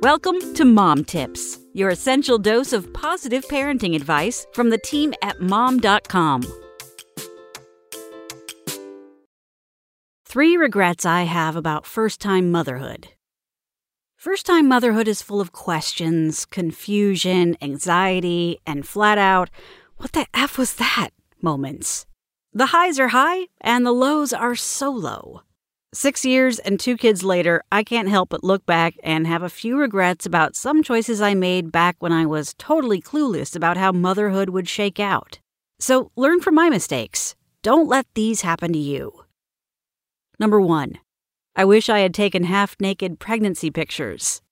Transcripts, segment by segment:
Welcome to Mom Tips, your essential dose of positive parenting advice from the team at mom.com. Three regrets I have about first time motherhood. First time motherhood is full of questions, confusion, anxiety, and flat out, what the F was that moments. The highs are high and the lows are so low. Six years and two kids later, I can't help but look back and have a few regrets about some choices I made back when I was totally clueless about how motherhood would shake out. So learn from my mistakes. Don't let these happen to you. Number one, I wish I had taken half naked pregnancy pictures.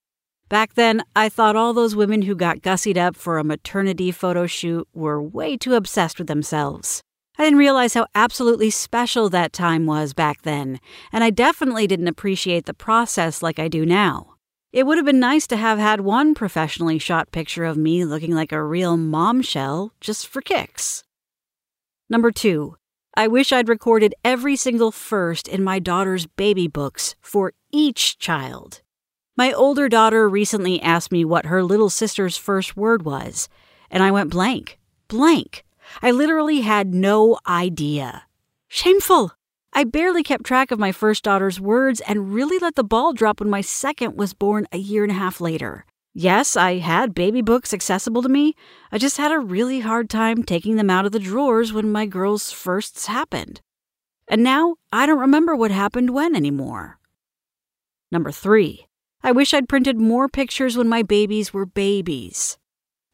Back then, I thought all those women who got gussied up for a maternity photo shoot were way too obsessed with themselves. I didn't realize how absolutely special that time was back then, and I definitely didn't appreciate the process like I do now. It would have been nice to have had one professionally shot picture of me looking like a real mom shell just for kicks. Number two, I wish I'd recorded every single first in my daughter's baby books for each child. My older daughter recently asked me what her little sister's first word was, and I went blank. Blank. I literally had no idea. Shameful! I barely kept track of my first daughter's words and really let the ball drop when my second was born a year and a half later. Yes, I had baby books accessible to me. I just had a really hard time taking them out of the drawers when my girl's firsts happened. And now I don't remember what happened when anymore. Number three, I wish I'd printed more pictures when my babies were babies.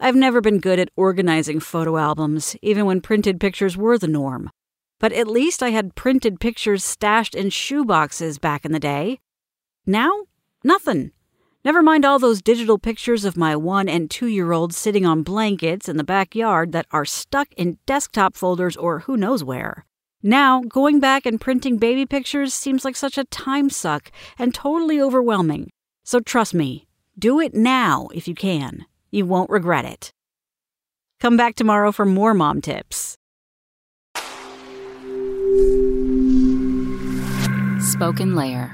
I've never been good at organizing photo albums, even when printed pictures were the norm. But at least I had printed pictures stashed in shoeboxes back in the day. Now, nothing. Never mind all those digital pictures of my one and two year olds sitting on blankets in the backyard that are stuck in desktop folders or who knows where. Now, going back and printing baby pictures seems like such a time suck and totally overwhelming. So trust me, do it now if you can. You won't regret it. Come back tomorrow for more mom tips. SpokenLayer.